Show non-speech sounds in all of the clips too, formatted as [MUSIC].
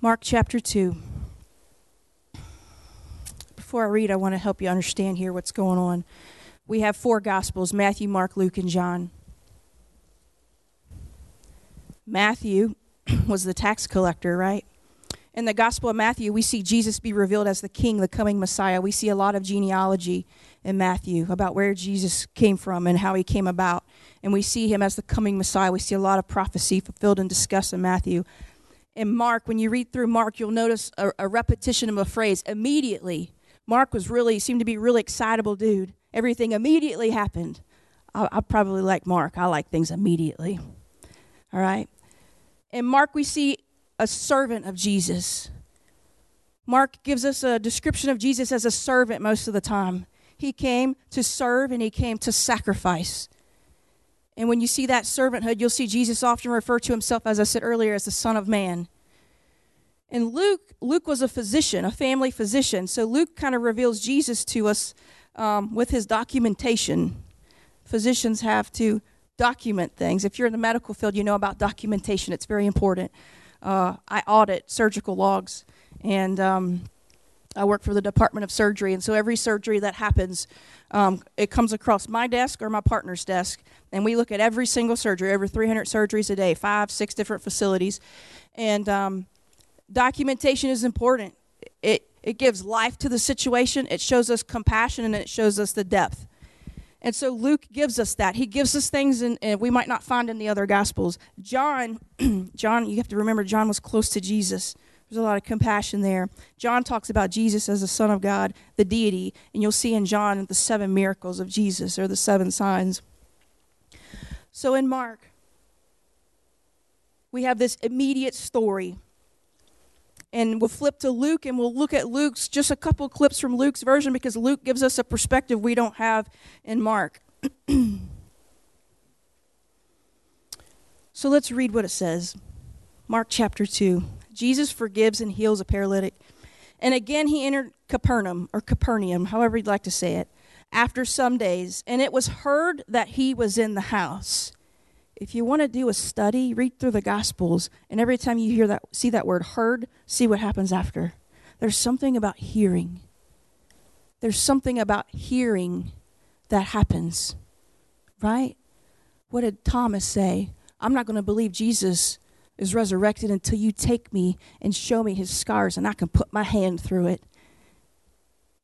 Mark chapter 2. Before I read, I want to help you understand here what's going on. We have four Gospels Matthew, Mark, Luke, and John. Matthew [CLEARS THROAT] was the tax collector, right? In the Gospel of Matthew, we see Jesus be revealed as the King, the coming Messiah. We see a lot of genealogy in Matthew about where Jesus came from and how he came about. And we see him as the coming Messiah. We see a lot of prophecy fulfilled and discussed in Matthew. In Mark, when you read through Mark, you'll notice a, a repetition of a phrase immediately. Mark was really, seemed to be really excitable dude. Everything immediately happened. I, I probably like Mark. I like things immediately. All right. In Mark, we see a servant of Jesus. Mark gives us a description of Jesus as a servant most of the time. He came to serve and he came to sacrifice. And when you see that servanthood, you'll see Jesus often refer to himself, as I said earlier, as the Son of Man. And Luke, Luke was a physician, a family physician. So Luke kind of reveals Jesus to us um, with his documentation. Physicians have to document things. If you're in the medical field, you know about documentation. It's very important. Uh, I audit surgical logs, and um, I work for the Department of Surgery. And so every surgery that happens, um, it comes across my desk or my partner's desk, and we look at every single surgery, over 300 surgeries a day, five, six different facilities, and um, documentation is important. It it gives life to the situation. It shows us compassion, and it shows us the depth. And so Luke gives us that. He gives us things in, in we might not find in the other gospels. John, [CLEARS THROAT] John, you have to remember John was close to Jesus. There's a lot of compassion there. John talks about Jesus as the Son of God, the deity, and you'll see in John the seven miracles of Jesus or the seven signs. So in Mark, we have this immediate story. And we'll flip to Luke and we'll look at Luke's, just a couple clips from Luke's version because Luke gives us a perspective we don't have in Mark. [CLEARS THROAT] so let's read what it says. Mark chapter 2. Jesus forgives and heals a paralytic. And again he entered Capernaum, or Capernaum, however you'd like to say it after some days, and it was heard that he was in the house. If you want to do a study, read through the Gospels, and every time you hear that, see that word heard, see what happens after. There's something about hearing. There's something about hearing that happens, right? What did Thomas say? I'm not going to believe Jesus is resurrected until you take me and show me his scars and I can put my hand through it.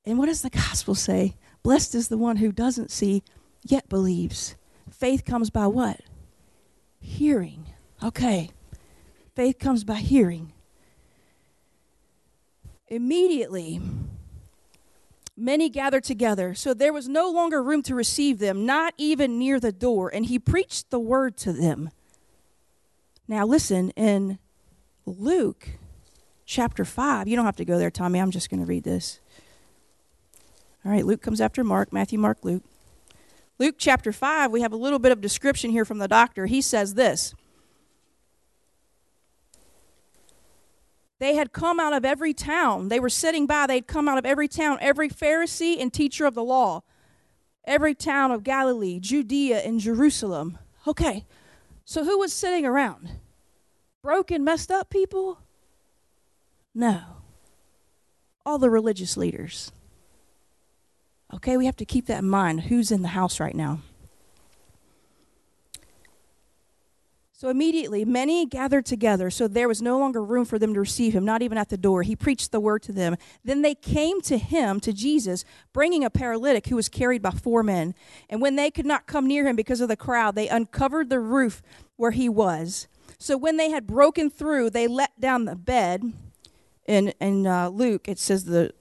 And what does the gospel say? Blessed is the one who doesn't see yet believes. Faith comes by what? Hearing. Okay. Faith comes by hearing. Immediately, many gathered together, so there was no longer room to receive them, not even near the door, and he preached the word to them. Now, listen, in Luke chapter 5, you don't have to go there, Tommy, I'm just going to read this. All right, Luke comes after Mark, Matthew, Mark, Luke. Luke chapter 5, we have a little bit of description here from the doctor. He says this They had come out of every town. They were sitting by, they'd come out of every town, every Pharisee and teacher of the law, every town of Galilee, Judea, and Jerusalem. Okay, so who was sitting around? Broken, messed up people? No. All the religious leaders. Okay, we have to keep that in mind. Who's in the house right now? So immediately, many gathered together, so there was no longer room for them to receive him, not even at the door. He preached the word to them. Then they came to him, to Jesus, bringing a paralytic who was carried by four men. And when they could not come near him because of the crowd, they uncovered the roof where he was. So when they had broken through, they let down the bed. In, in uh, Luke, it says the,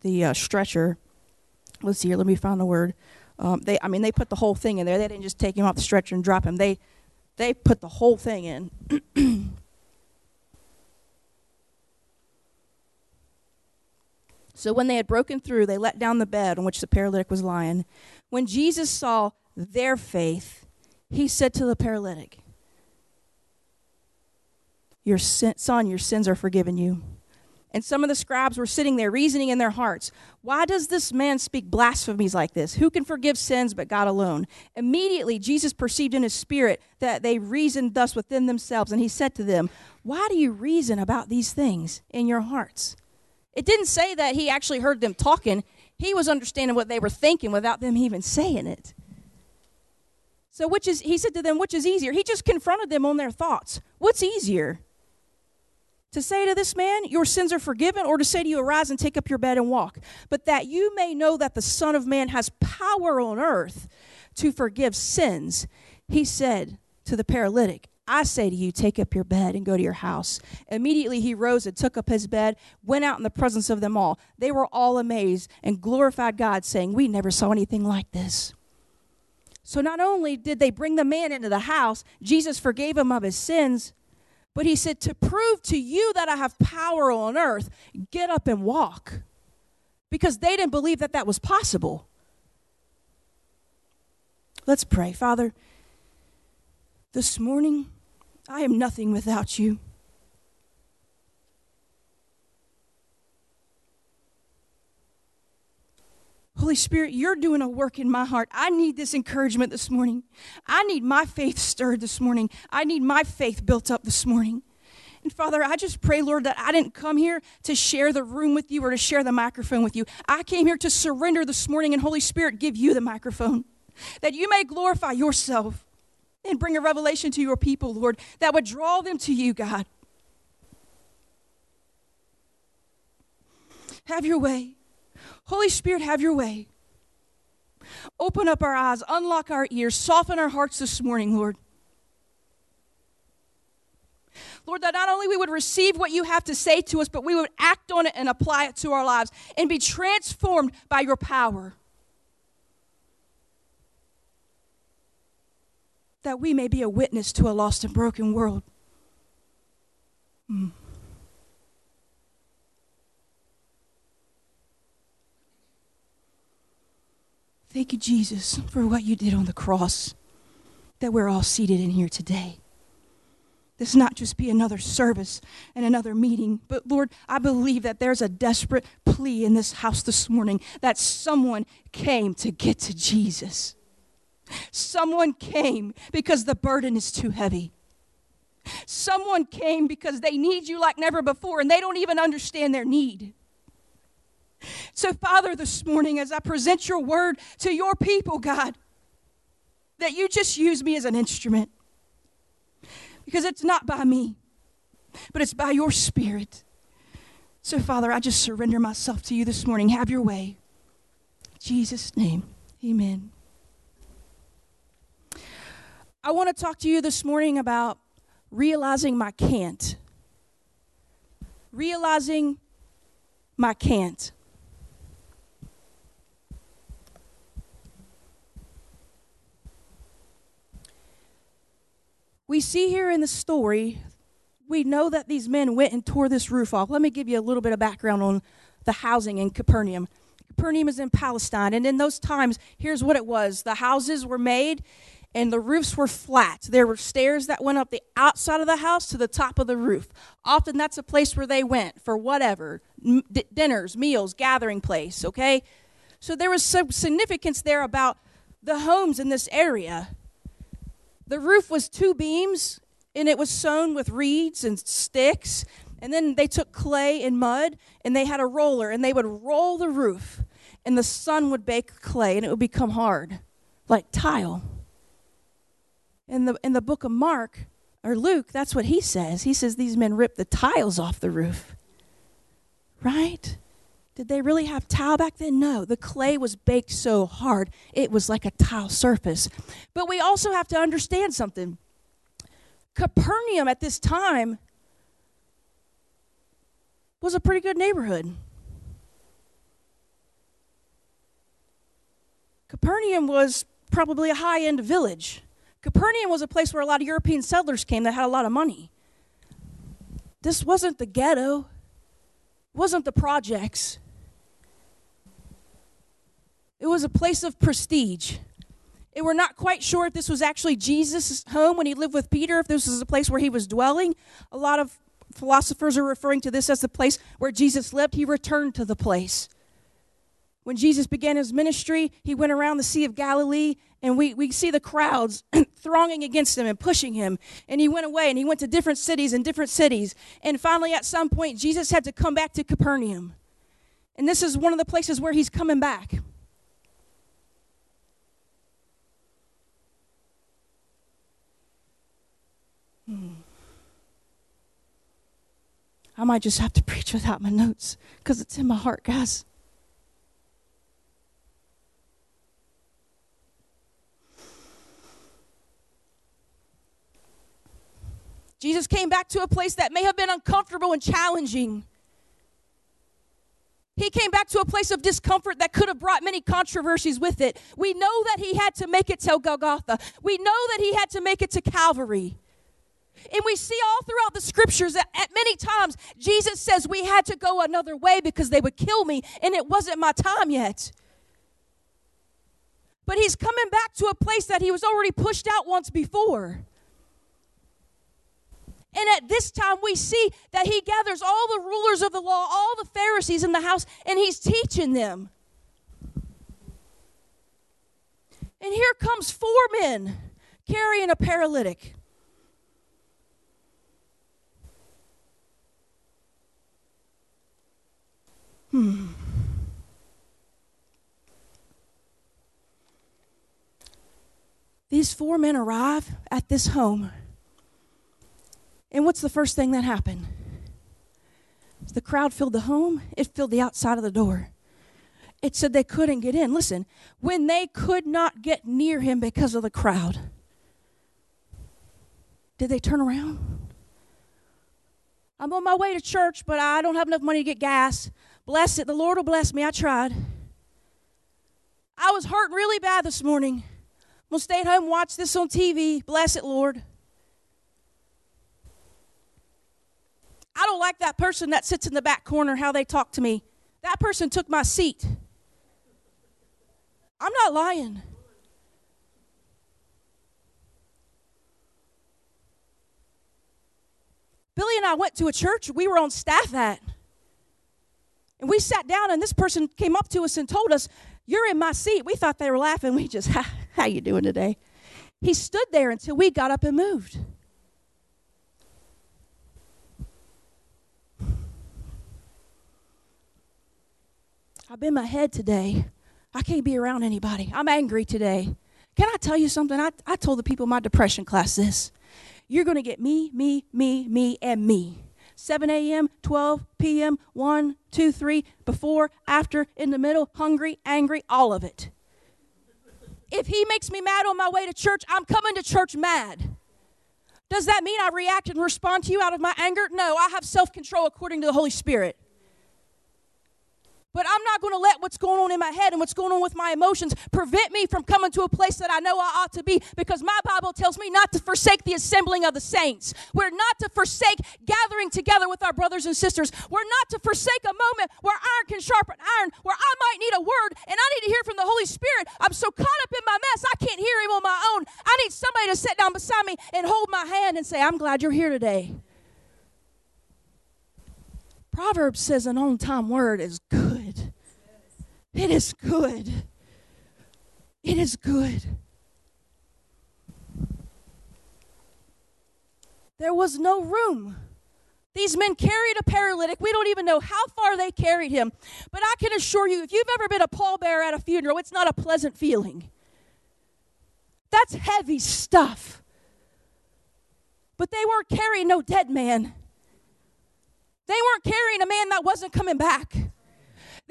the uh, stretcher let's see here, let me find the word. Um, they, I mean, they put the whole thing in there. They didn't just take him off the stretcher and drop him. They, they put the whole thing in. [CLEARS THROAT] so when they had broken through, they let down the bed on which the paralytic was lying. When Jesus saw their faith, he said to the paralytic, "Your sin, son, your sins are forgiven you." And some of the scribes were sitting there reasoning in their hearts, Why does this man speak blasphemies like this? Who can forgive sins but God alone? Immediately, Jesus perceived in his spirit that they reasoned thus within themselves, and he said to them, Why do you reason about these things in your hearts? It didn't say that he actually heard them talking, he was understanding what they were thinking without them even saying it. So, which is, he said to them, which is easier? He just confronted them on their thoughts. What's easier? To say to this man, Your sins are forgiven, or to say to you, Arise and take up your bed and walk. But that you may know that the Son of Man has power on earth to forgive sins, he said to the paralytic, I say to you, take up your bed and go to your house. Immediately he rose and took up his bed, went out in the presence of them all. They were all amazed and glorified God, saying, We never saw anything like this. So not only did they bring the man into the house, Jesus forgave him of his sins, but he said, To prove to you that I have power on earth, get up and walk. Because they didn't believe that that was possible. Let's pray. Father, this morning, I am nothing without you. Holy Spirit, you're doing a work in my heart. I need this encouragement this morning. I need my faith stirred this morning. I need my faith built up this morning. And Father, I just pray, Lord, that I didn't come here to share the room with you or to share the microphone with you. I came here to surrender this morning and, Holy Spirit, give you the microphone that you may glorify yourself and bring a revelation to your people, Lord, that would draw them to you, God. Have your way. Holy Spirit, have your way. Open up our eyes, unlock our ears, soften our hearts this morning, Lord. Lord, that not only we would receive what you have to say to us, but we would act on it and apply it to our lives and be transformed by your power. That we may be a witness to a lost and broken world. Mm. Thank you, Jesus, for what you did on the cross, that we're all seated in here today. This not just be another service and another meeting, but Lord, I believe that there's a desperate plea in this house this morning that someone came to get to Jesus. Someone came because the burden is too heavy. Someone came because they need you like never before and they don't even understand their need. So, Father, this morning, as I present your word to your people, God, that you just use me as an instrument. Because it's not by me, but it's by your spirit. So, Father, I just surrender myself to you this morning. Have your way. In Jesus' name, amen. I want to talk to you this morning about realizing my can't. Realizing my can't. We see here in the story, we know that these men went and tore this roof off. Let me give you a little bit of background on the housing in Capernaum. Capernaum is in Palestine, and in those times, here's what it was the houses were made and the roofs were flat. There were stairs that went up the outside of the house to the top of the roof. Often that's a place where they went for whatever dinners, meals, gathering place, okay? So there was some significance there about the homes in this area. The roof was two beams, and it was sewn with reeds and sticks. And then they took clay and mud, and they had a roller, and they would roll the roof, and the sun would bake clay, and it would become hard, like tile. In the, in the book of Mark, or Luke, that's what he says. He says these men ripped the tiles off the roof. Right? Did they really have tile back then? No. The clay was baked so hard, it was like a tile surface. But we also have to understand something. Capernaum at this time was a pretty good neighborhood. Capernaum was probably a high end village. Capernaum was a place where a lot of European settlers came that had a lot of money. This wasn't the ghetto, wasn't the projects. It was a place of prestige. And we're not quite sure if this was actually Jesus' home when he lived with Peter, if this was a place where he was dwelling. A lot of philosophers are referring to this as the place where Jesus lived. He returned to the place. When Jesus began his ministry, he went around the Sea of Galilee, and we, we see the crowds [CLEARS THROAT] thronging against him and pushing him. And he went away and he went to different cities and different cities. And finally, at some point, Jesus had to come back to Capernaum. And this is one of the places where he's coming back. Hmm. I might just have to preach without my notes because it's in my heart, guys. Jesus came back to a place that may have been uncomfortable and challenging. He came back to a place of discomfort that could have brought many controversies with it. We know that he had to make it to Golgotha. We know that he had to make it to Calvary. And we see all throughout the scriptures that at many times Jesus says we had to go another way because they would kill me and it wasn't my time yet. But he's coming back to a place that he was already pushed out once before. And at this time, we see that he gathers all the rulers of the law, all the Pharisees in the house, and he's teaching them. And here comes four men carrying a paralytic. Hmm. These four men arrive at this home. And what's the first thing that happened? The crowd filled the home, it filled the outside of the door. It said they couldn't get in. Listen, when they could not get near him because of the crowd, did they turn around? I'm on my way to church, but I don't have enough money to get gas. Bless it. The Lord will bless me. I tried. I was hurting really bad this morning. I'm going to stay at home watch this on TV. Bless it, Lord. I don't like that person that sits in the back corner, how they talk to me. That person took my seat. I'm not lying. Billy and I went to a church we were on staff at. And we sat down and this person came up to us and told us, "You're in my seat." We thought they were laughing. We just, [LAUGHS] "How you doing today?" He stood there until we got up and moved. I've been my head today. I can't be around anybody. I'm angry today. Can I tell you something? I, I told the people in my depression class this. You're going to get me, me, me, me, and me. 7 a.m., 12 p.m., 1, 2, 3, before, after, in the middle, hungry, angry, all of it. If he makes me mad on my way to church, I'm coming to church mad. Does that mean I react and respond to you out of my anger? No, I have self control according to the Holy Spirit. But I'm not going to let what's going on in my head and what's going on with my emotions prevent me from coming to a place that I know I ought to be because my Bible tells me not to forsake the assembling of the saints. We're not to forsake gathering together with our brothers and sisters. We're not to forsake a moment where iron can sharpen iron, where I might need a word and I need to hear from the Holy Spirit. I'm so caught up in my mess, I can't hear Him on my own. I need somebody to sit down beside me and hold my hand and say, I'm glad you're here today. Proverbs says an on time word is good. It is good. It is good. There was no room. These men carried a paralytic. We don't even know how far they carried him. But I can assure you, if you've ever been a pallbearer at a funeral, it's not a pleasant feeling. That's heavy stuff. But they weren't carrying no dead man. They weren't carrying a man that wasn't coming back.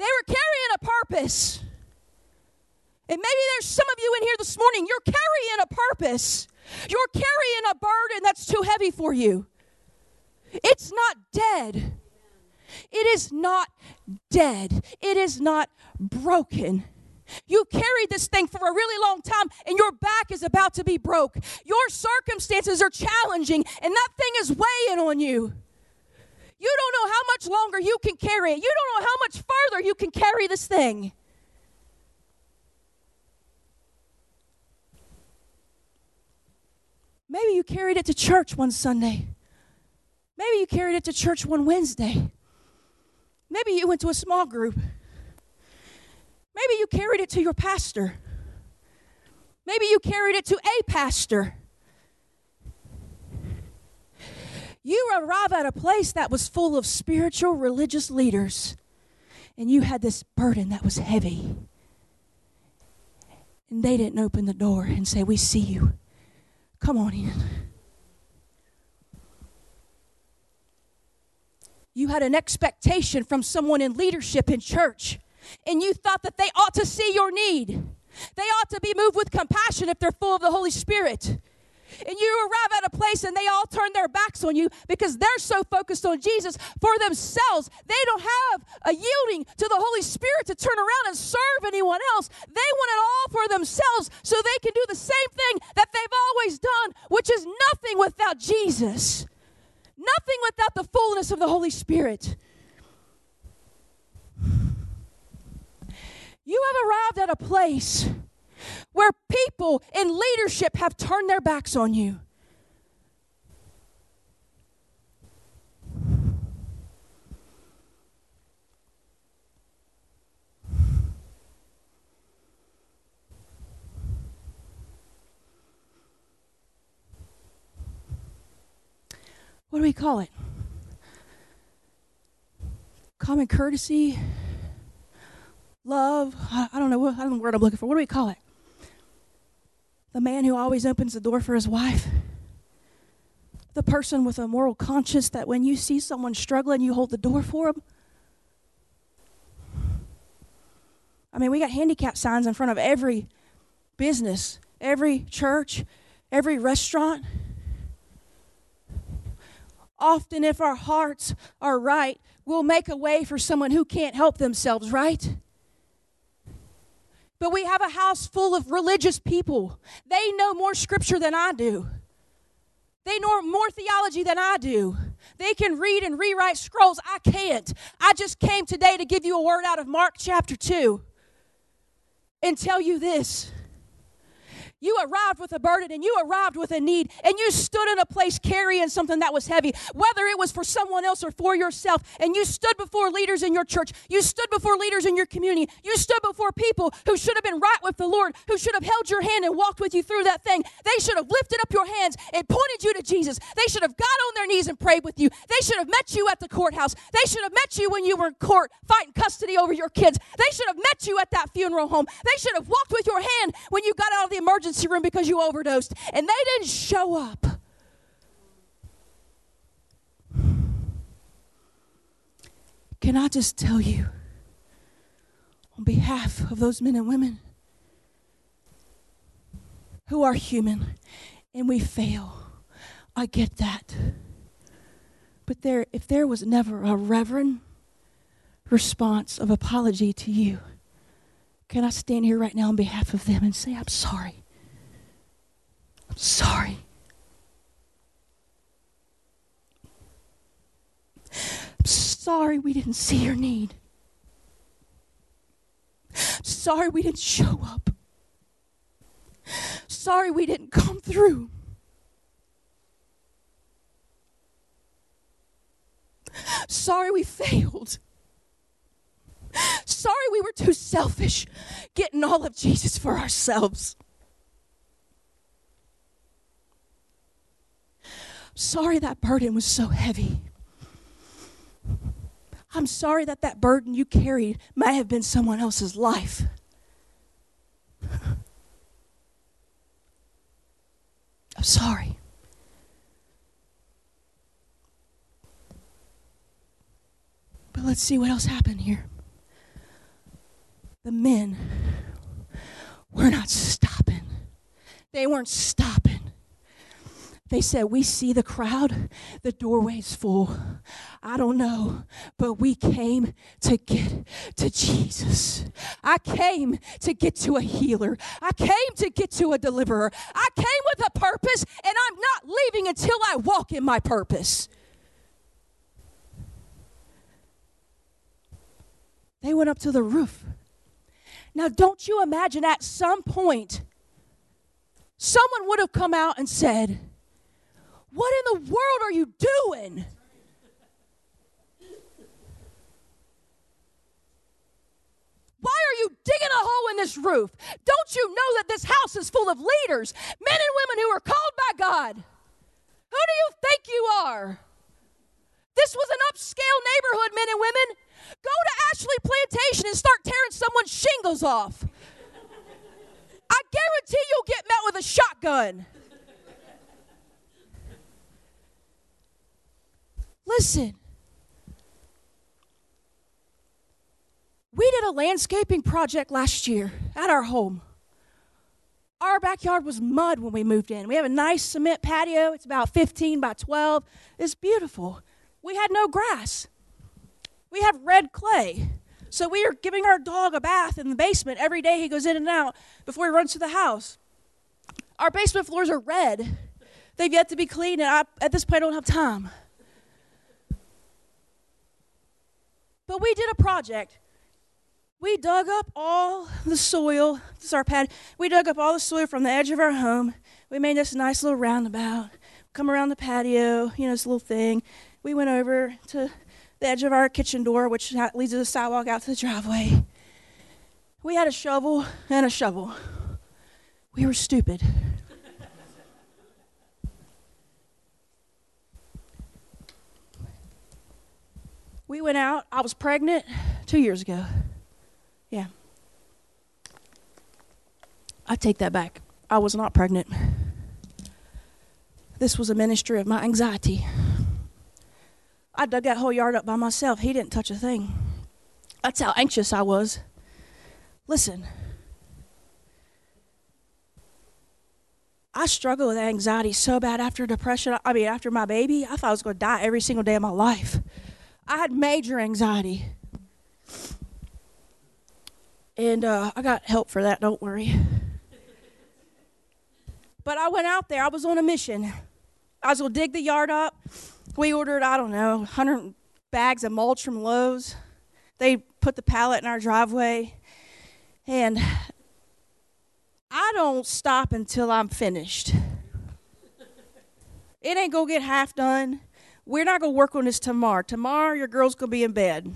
They were carrying a purpose. And maybe there's some of you in here this morning, you're carrying a purpose. You're carrying a burden that's too heavy for you. It's not dead. It is not dead. It is not broken. You carried this thing for a really long time and your back is about to be broke. Your circumstances are challenging and that thing is weighing on you. You don't know how much longer you can carry it. You don't know how much further you can carry this thing. Maybe you carried it to church one Sunday. Maybe you carried it to church one Wednesday. Maybe you went to a small group. Maybe you carried it to your pastor. Maybe you carried it to a pastor. You arrive at a place that was full of spiritual religious leaders, and you had this burden that was heavy. And they didn't open the door and say, We see you. Come on in. You had an expectation from someone in leadership in church, and you thought that they ought to see your need. They ought to be moved with compassion if they're full of the Holy Spirit. And you arrive at a place and they all turn their backs on you because they're so focused on Jesus for themselves. They don't have a yielding to the Holy Spirit to turn around and serve anyone else. They want it all for themselves so they can do the same thing that they've always done, which is nothing without Jesus, nothing without the fullness of the Holy Spirit. You have arrived at a place where people in leadership have turned their backs on you. What do we call it? Common courtesy, love. I, don't know. What I don't know word I'm looking for. What do we call it? The man who always opens the door for his wife. The person with a moral conscience that when you see someone struggling, you hold the door for them. I mean, we got handicap signs in front of every business, every church, every restaurant. Often, if our hearts are right, we'll make a way for someone who can't help themselves, right? But we have a house full of religious people. They know more scripture than I do. They know more theology than I do. They can read and rewrite scrolls. I can't. I just came today to give you a word out of Mark chapter 2 and tell you this you arrived with a burden and you arrived with a need and you stood in a place carrying something that was heavy, whether it was for someone else or for yourself. And you stood before leaders in your church. You stood before leaders in your community. You stood before people who should have been right with the Lord, who should have held your hand and walked with you through that thing. They should have lifted up your hands and pointed you to Jesus. They should have got on their knees and prayed with you. They should have met you at the courthouse. They should have met you when you were in court fighting custody over your kids. They should have met you at that funeral home. They should have walked with your hand when you got out of the emergency emergency room because you overdosed and they didn't show up. Can I just tell you, on behalf of those men and women who are human and we fail, I get that. But there, if there was never a reverend response of apology to you, can I stand here right now on behalf of them and say, I'm sorry? Sorry. Sorry we didn't see your need. Sorry we didn't show up. Sorry we didn't come through. Sorry we failed. Sorry we were too selfish, getting all of Jesus for ourselves. Sorry that burden was so heavy. I'm sorry that that burden you carried may have been someone else's life. I'm sorry. But let's see what else happened here. The men were not stopping. They weren't stopping. They said, We see the crowd, the doorway's full. I don't know, but we came to get to Jesus. I came to get to a healer. I came to get to a deliverer. I came with a purpose, and I'm not leaving until I walk in my purpose. They went up to the roof. Now, don't you imagine at some point, someone would have come out and said, what in the world are you doing? Why are you digging a hole in this roof? Don't you know that this house is full of leaders, men and women who are called by God? Who do you think you are? This was an upscale neighborhood, men and women. Go to Ashley Plantation and start tearing someone's shingles off. I guarantee you'll get met with a shotgun. Listen. We did a landscaping project last year at our home. Our backyard was mud when we moved in. We have a nice cement patio. It's about 15 by 12. It's beautiful. We had no grass. We have red clay. So we are giving our dog a bath in the basement every day he goes in and out before he runs to the house. Our basement floors are red. They've yet to be cleaned, and I, at this point, I don't have time. But we did a project. We dug up all the soil. This is our pad. We dug up all the soil from the edge of our home. We made this nice little roundabout. Come around the patio, you know, this little thing. We went over to the edge of our kitchen door, which leads to the sidewalk out to the driveway. We had a shovel and a shovel. We were stupid. We went out. I was pregnant two years ago. Yeah. I take that back. I was not pregnant. This was a ministry of my anxiety. I dug that whole yard up by myself. He didn't touch a thing. That's how anxious I was. Listen, I struggle with anxiety so bad after depression. I mean, after my baby, I thought I was going to die every single day of my life. I had major anxiety. And uh, I got help for that, don't worry. But I went out there, I was on a mission. I was going to dig the yard up. We ordered, I don't know, 100 bags of mulch from Lowe's. They put the pallet in our driveway. And I don't stop until I'm finished. It ain't going to get half done. We're not going to work on this tomorrow. Tomorrow, your girl's going to be in bed.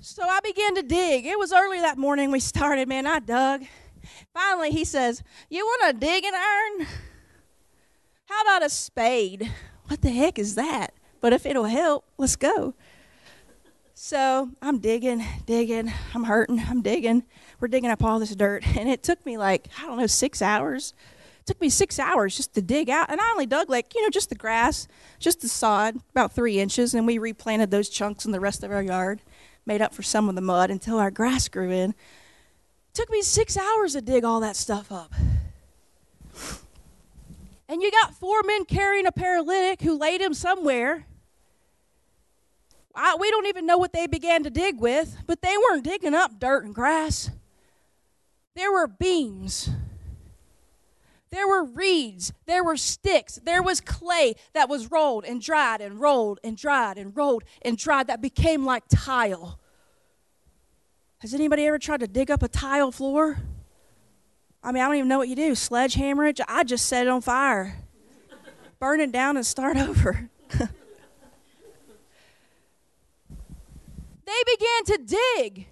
so I began to dig. It was early that morning we [LAUGHS] started, man. I dug. Finally, he says, You want to dig digging iron? How about a spade? What the heck is that? But if it'll help, let's go. So I'm digging, digging. I'm hurting. I'm digging. We're digging up all this dirt. And it took me like, I don't know, six hours. Took me six hours just to dig out. And I only dug like, you know, just the grass, just the sod, about three inches. And we replanted those chunks in the rest of our yard, made up for some of the mud until our grass grew in. It took me six hours to dig all that stuff up. And you got four men carrying a paralytic who laid him somewhere. I, we don't even know what they began to dig with, but they weren't digging up dirt and grass. There were beams. There were reeds. There were sticks. There was clay that was rolled and dried and rolled and dried and rolled and dried that became like tile. Has anybody ever tried to dig up a tile floor? I mean, I don't even know what you do. Sledgehammer it? I just set it on fire, burn it down, and start [LAUGHS] over. [LAUGHS] they began to dig.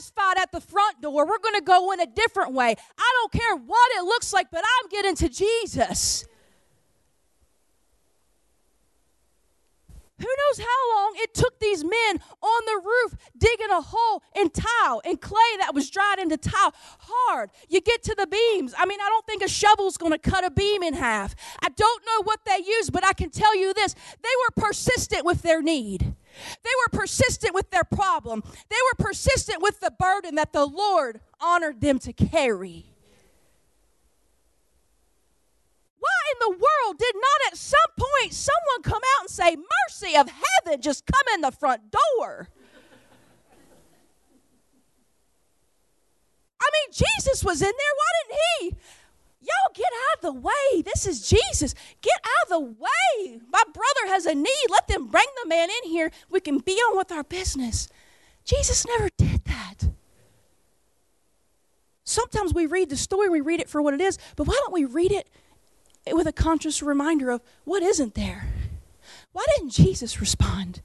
Satisfied at the front door. We're going to go in a different way. I don't care what it looks like, but I'm getting to Jesus. Who knows how long it took these men on the roof digging a hole in tile and clay that was dried into tile? Hard. You get to the beams. I mean, I don't think a shovel's going to cut a beam in half. I don't know what they used, but I can tell you this they were persistent with their need. They were persistent with their problem. They were persistent with the burden that the Lord honored them to carry. Why in the world did not at some point someone come out and say, Mercy of heaven, just come in the front door? I mean, Jesus was in there. Why didn't he? Y'all get out of the way. This is Jesus. Get out of the way. My brother has a need. Let them bring the man in here. We can be on with our business. Jesus never did that. Sometimes we read the story, we read it for what it is, but why don't we read it with a conscious reminder of what isn't there? Why didn't Jesus respond?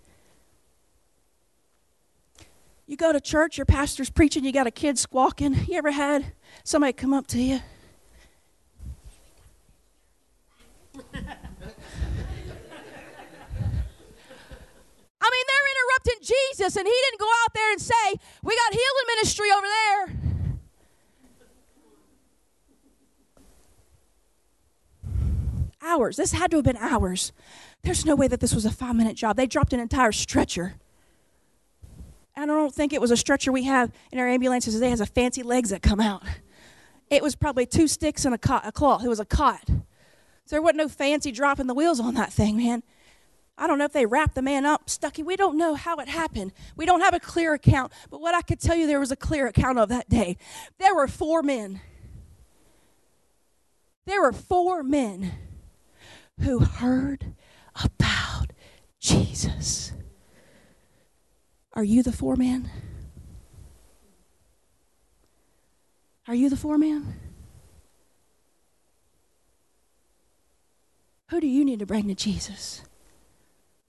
You go to church, your pastor's preaching, you got a kid squawking. You ever had somebody come up to you? I mean, they're interrupting Jesus, and he didn't go out there and say, We got healing ministry over there. Hours. This had to have been hours. There's no way that this was a five minute job. They dropped an entire stretcher. I don't think it was a stretcher we have in our ambulances. It has a fancy legs that come out. It was probably two sticks and a, cot, a cloth. It was a cot. So there wasn't no fancy dropping the wheels on that thing, man. I don't know if they wrapped the man up, stuck him. We don't know how it happened. We don't have a clear account. But what I could tell you, there was a clear account of that day. There were four men. There were four men who heard about Jesus. Are you the four man? Are you the four man? Who do you need to bring to Jesus?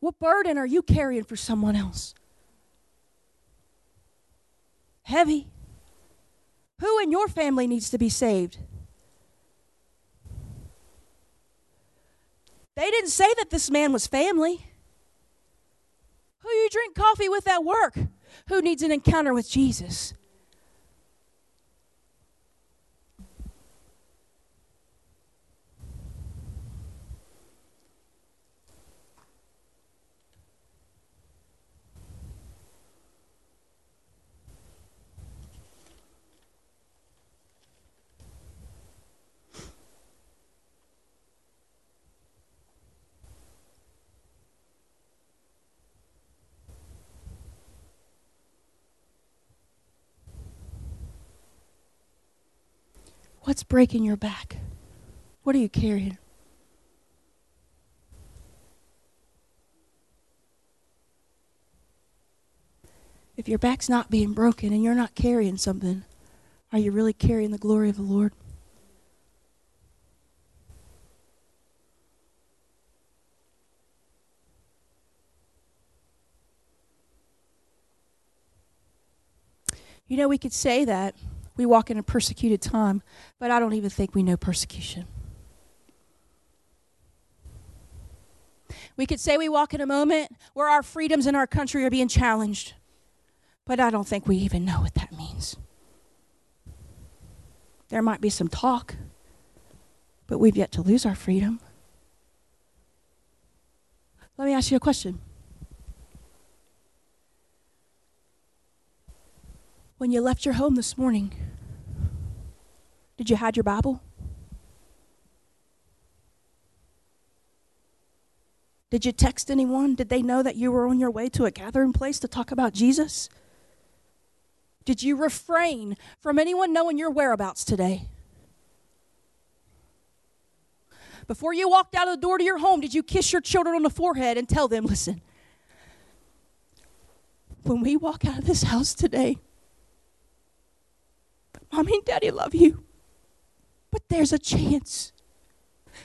What burden are you carrying for someone else? Heavy. Who in your family needs to be saved? They didn't say that this man was family. Who you drink coffee with at work? Who needs an encounter with Jesus? What's breaking your back? What are you carrying? If your back's not being broken and you're not carrying something, are you really carrying the glory of the Lord? You know, we could say that we walk in a persecuted time, but I don't even think we know persecution. We could say we walk in a moment where our freedoms in our country are being challenged, but I don't think we even know what that means. There might be some talk, but we've yet to lose our freedom. Let me ask you a question. When you left your home this morning, did you hide your Bible? Did you text anyone? Did they know that you were on your way to a gathering place to talk about Jesus? Did you refrain from anyone knowing your whereabouts today? Before you walked out of the door to your home, did you kiss your children on the forehead and tell them, listen, when we walk out of this house today, Mommy and Daddy love you. But there's a chance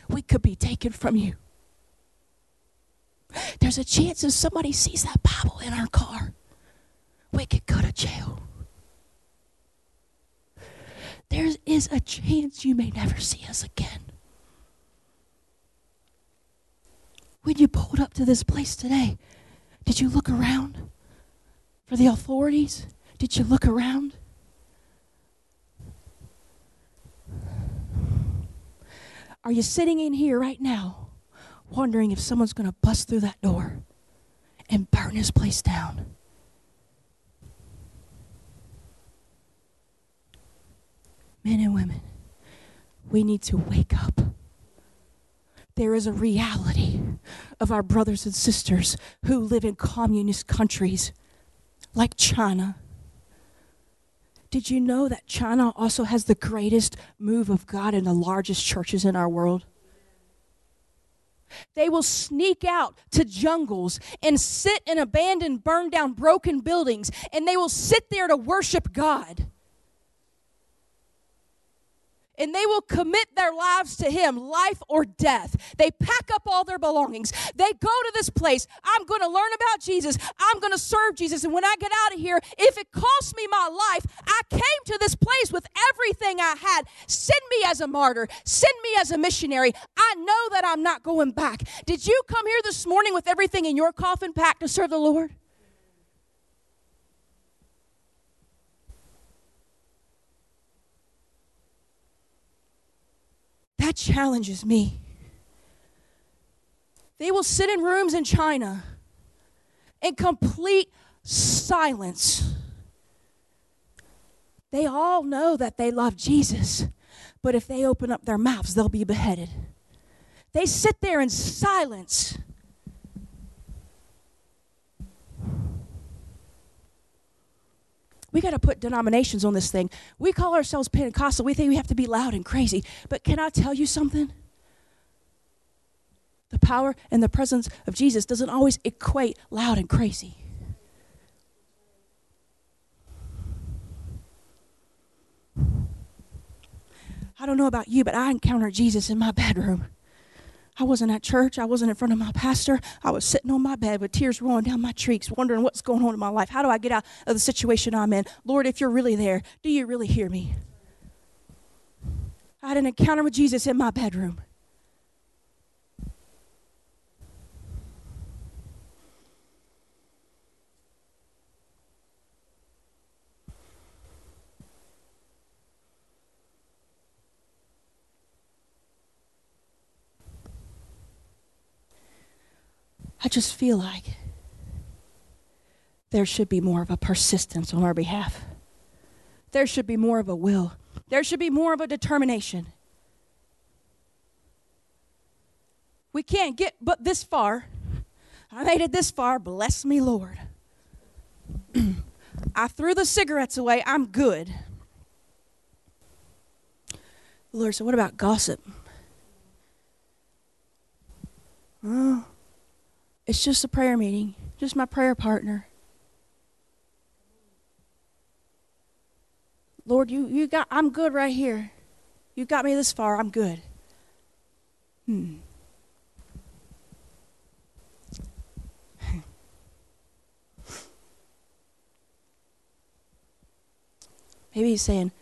we could be taken from you. There's a chance if somebody sees that Bible in our car, we could go to jail. There is a chance you may never see us again. When you pulled up to this place today, did you look around for the authorities? Did you look around? Are you sitting in here right now wondering if someone's going to bust through that door and burn this place down? Men and women, we need to wake up. There is a reality of our brothers and sisters who live in communist countries like China did you know that China also has the greatest move of God in the largest churches in our world? They will sneak out to jungles and sit in abandoned, burned down, broken buildings, and they will sit there to worship God. And they will commit their lives to Him, life or death. They pack up all their belongings. They go to this place. I'm going to learn about Jesus. I'm going to serve Jesus. And when I get out of here, if it costs me my life, I came to this place with everything I had. Send me as a martyr, send me as a missionary. I know that I'm not going back. Did you come here this morning with everything in your coffin packed to serve the Lord? That challenges me. They will sit in rooms in China in complete silence. They all know that they love Jesus, but if they open up their mouths, they'll be beheaded. They sit there in silence. We got to put denominations on this thing. We call ourselves Pentecostal. We think we have to be loud and crazy. But can I tell you something? The power and the presence of Jesus doesn't always equate loud and crazy. I don't know about you, but I encountered Jesus in my bedroom. I wasn't at church. I wasn't in front of my pastor. I was sitting on my bed with tears rolling down my cheeks, wondering what's going on in my life. How do I get out of the situation I'm in? Lord, if you're really there, do you really hear me? I had an encounter with Jesus in my bedroom. I just feel like there should be more of a persistence on our behalf. There should be more of a will. There should be more of a determination. We can't get but this far. I made it this far. Bless me, Lord. [CLEARS THROAT] I threw the cigarettes away. I'm good. Lord, so what about gossip? Oh, it's just a prayer meeting, just my prayer partner. Lord, you, you got I'm good right here. You got me this far, I'm good. Hmm. [LAUGHS] Maybe he's saying,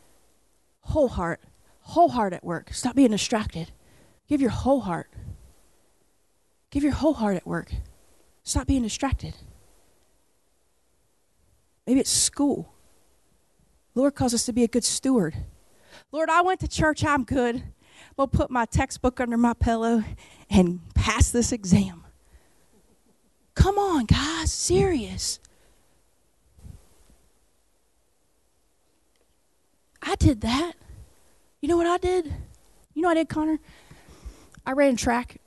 whole heart, whole heart at work. Stop being distracted. Give your whole heart. Give your whole heart at work. Stop being distracted. Maybe it's school. Lord calls us to be a good steward. Lord, I went to church, I'm good. We'll put my textbook under my pillow and pass this exam. Come on, guys, serious. I did that. You know what I did? You know what I did, Connor? I ran track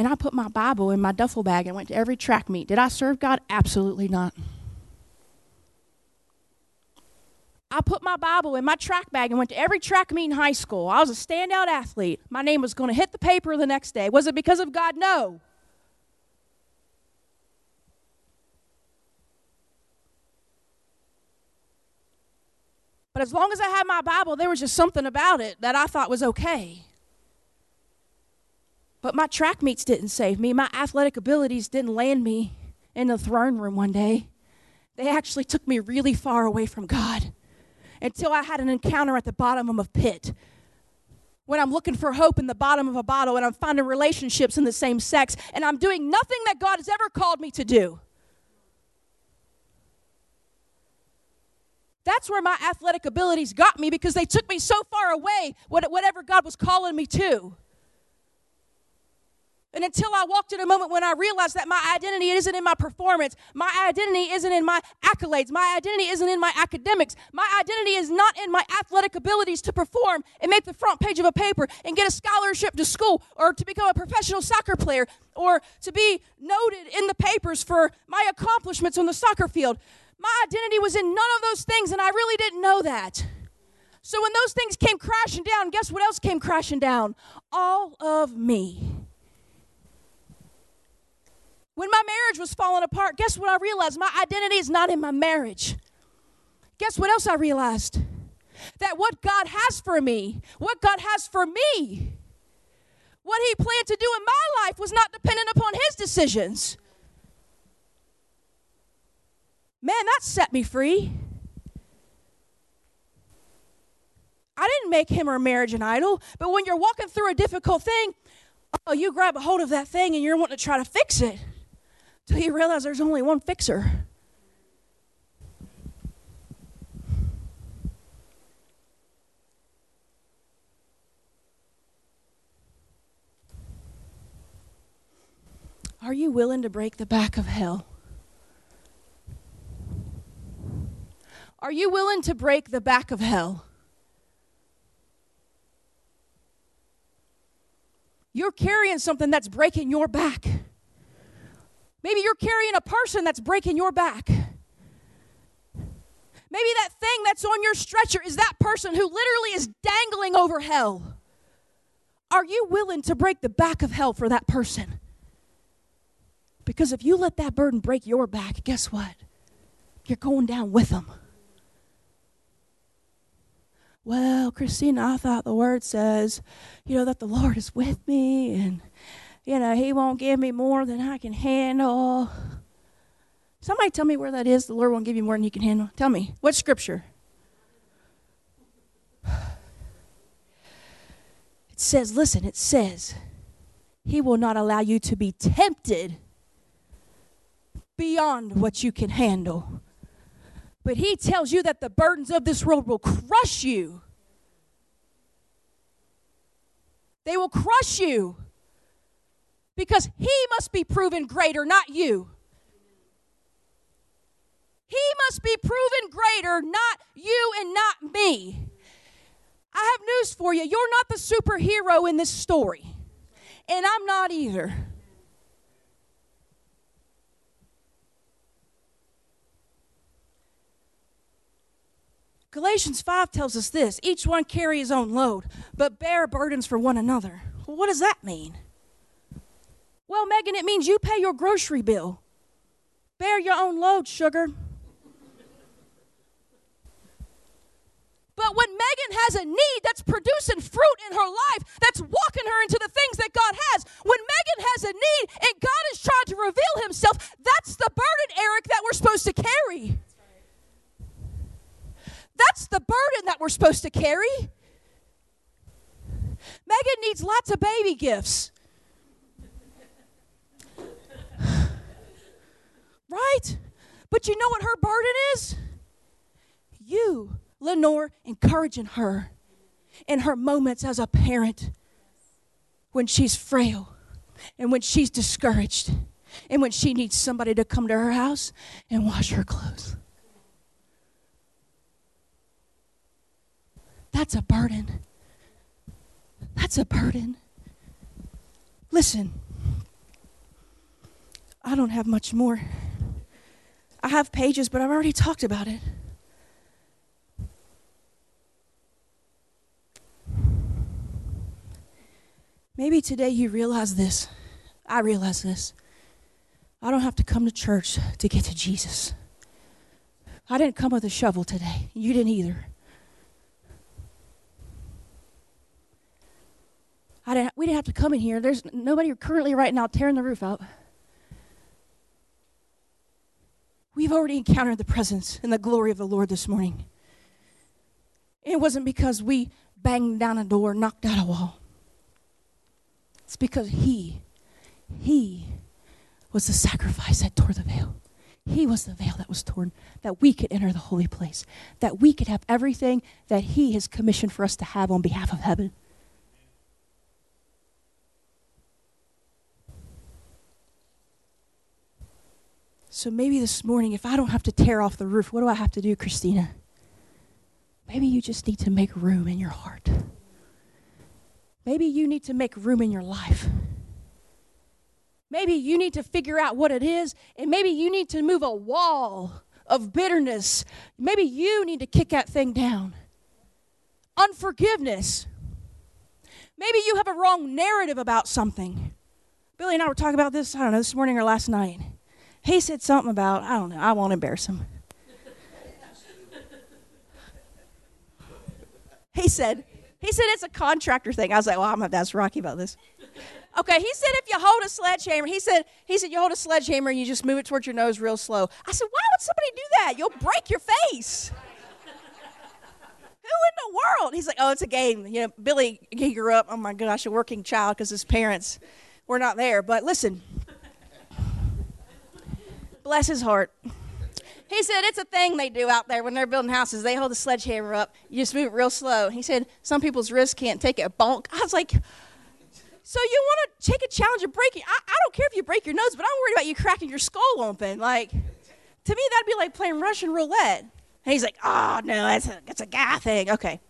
and I put my Bible in my duffel bag and went to every track meet. Did I serve God? Absolutely not. I put my Bible in my track bag and went to every track meet in high school. I was a standout athlete. My name was going to hit the paper the next day. Was it because of God? No. But as long as I had my Bible, there was just something about it that I thought was okay. But my track meets didn't save me. My athletic abilities didn't land me in the throne room one day. They actually took me really far away from God until I had an encounter at the bottom of a pit. When I'm looking for hope in the bottom of a bottle and I'm finding relationships in the same sex and I'm doing nothing that God has ever called me to do. That's where my athletic abilities got me because they took me so far away, whatever God was calling me to. And until I walked in a moment when I realized that my identity isn't in my performance, my identity isn't in my accolades, my identity isn't in my academics, my identity is not in my athletic abilities to perform and make the front page of a paper and get a scholarship to school or to become a professional soccer player or to be noted in the papers for my accomplishments on the soccer field. My identity was in none of those things, and I really didn't know that. So when those things came crashing down, guess what else came crashing down? All of me. When my marriage was falling apart, guess what I realized? My identity is not in my marriage. Guess what else I realized? that what God has for me, what God has for me, what He planned to do in my life was not dependent upon His decisions. Man, that set me free. I didn't make him or marriage an idol, but when you're walking through a difficult thing, oh, you grab a hold of that thing and you're wanting to try to fix it till you realize there's only one fixer. Are you willing to break the back of hell? Are you willing to break the back of hell? You're carrying something that's breaking your back. Maybe you're carrying a person that's breaking your back. Maybe that thing that's on your stretcher is that person who literally is dangling over hell. Are you willing to break the back of hell for that person? Because if you let that burden break your back, guess what? You're going down with them. Well, Christina, I thought the word says, you know, that the Lord is with me and, you know, He won't give me more than I can handle. Somebody tell me where that is. The Lord won't give you more than you can handle. Tell me. What scripture? [SIGHS] It says, listen, it says, He will not allow you to be tempted beyond what you can handle. But he tells you that the burdens of this world will crush you. They will crush you because he must be proven greater, not you. He must be proven greater, not you and not me. I have news for you. You're not the superhero in this story, and I'm not either. Galatians 5 tells us this each one carry his own load, but bear burdens for one another. Well, what does that mean? Well, Megan, it means you pay your grocery bill. Bear your own load, sugar. But when Megan has a need that's producing fruit in her life, that's walking her into the things that God has, when Megan has a need and God is trying to reveal himself, that's the burden, Eric, that we're supposed to carry. That's the burden that we're supposed to carry. Megan needs lots of baby gifts. Right? But you know what her burden is? You, Lenore, encouraging her in her moments as a parent when she's frail and when she's discouraged and when she needs somebody to come to her house and wash her clothes. That's a burden. That's a burden. Listen, I don't have much more. I have pages, but I've already talked about it. Maybe today you realize this. I realize this. I don't have to come to church to get to Jesus. I didn't come with a shovel today. You didn't either. I didn't, we didn't have to come in here. There's nobody currently right now tearing the roof out. We've already encountered the presence and the glory of the Lord this morning. It wasn't because we banged down a door, knocked out a wall. It's because He, He was the sacrifice that tore the veil. He was the veil that was torn, that we could enter the holy place, that we could have everything that He has commissioned for us to have on behalf of heaven. So maybe this morning, if I don't have to tear off the roof, what do I have to do, Christina? Maybe you just need to make room in your heart. Maybe you need to make room in your life. Maybe you need to figure out what it is, and maybe you need to move a wall of bitterness. Maybe you need to kick that thing down. Unforgiveness. Maybe you have a wrong narrative about something. Billy and I were talking about this, I don't know, this morning or last night. He said something about, I don't know, I won't embarrass him. He said, he said it's a contractor thing. I was like, well, I'm gonna have to ask Rocky about this. Okay, he said if you hold a sledgehammer, he said he said you hold a sledgehammer and you just move it towards your nose real slow. I said, why would somebody do that? You'll break your face. Who in the world? He's like, oh, it's a game. You know, Billy, he grew up, oh my gosh, a working child because his parents were not there. But listen, bless his heart. He said it's a thing they do out there when they're building houses. They hold the sledgehammer up, you just move it real slow. He said some people's wrists can't take it. Bonk. I was like, so you want to take a challenge of breaking? I, I don't care if you break your nose, but I'm worried about you cracking your skull open. Like, to me, that'd be like playing Russian roulette. And he's like, oh, no, that's a, that's a guy thing. Okay.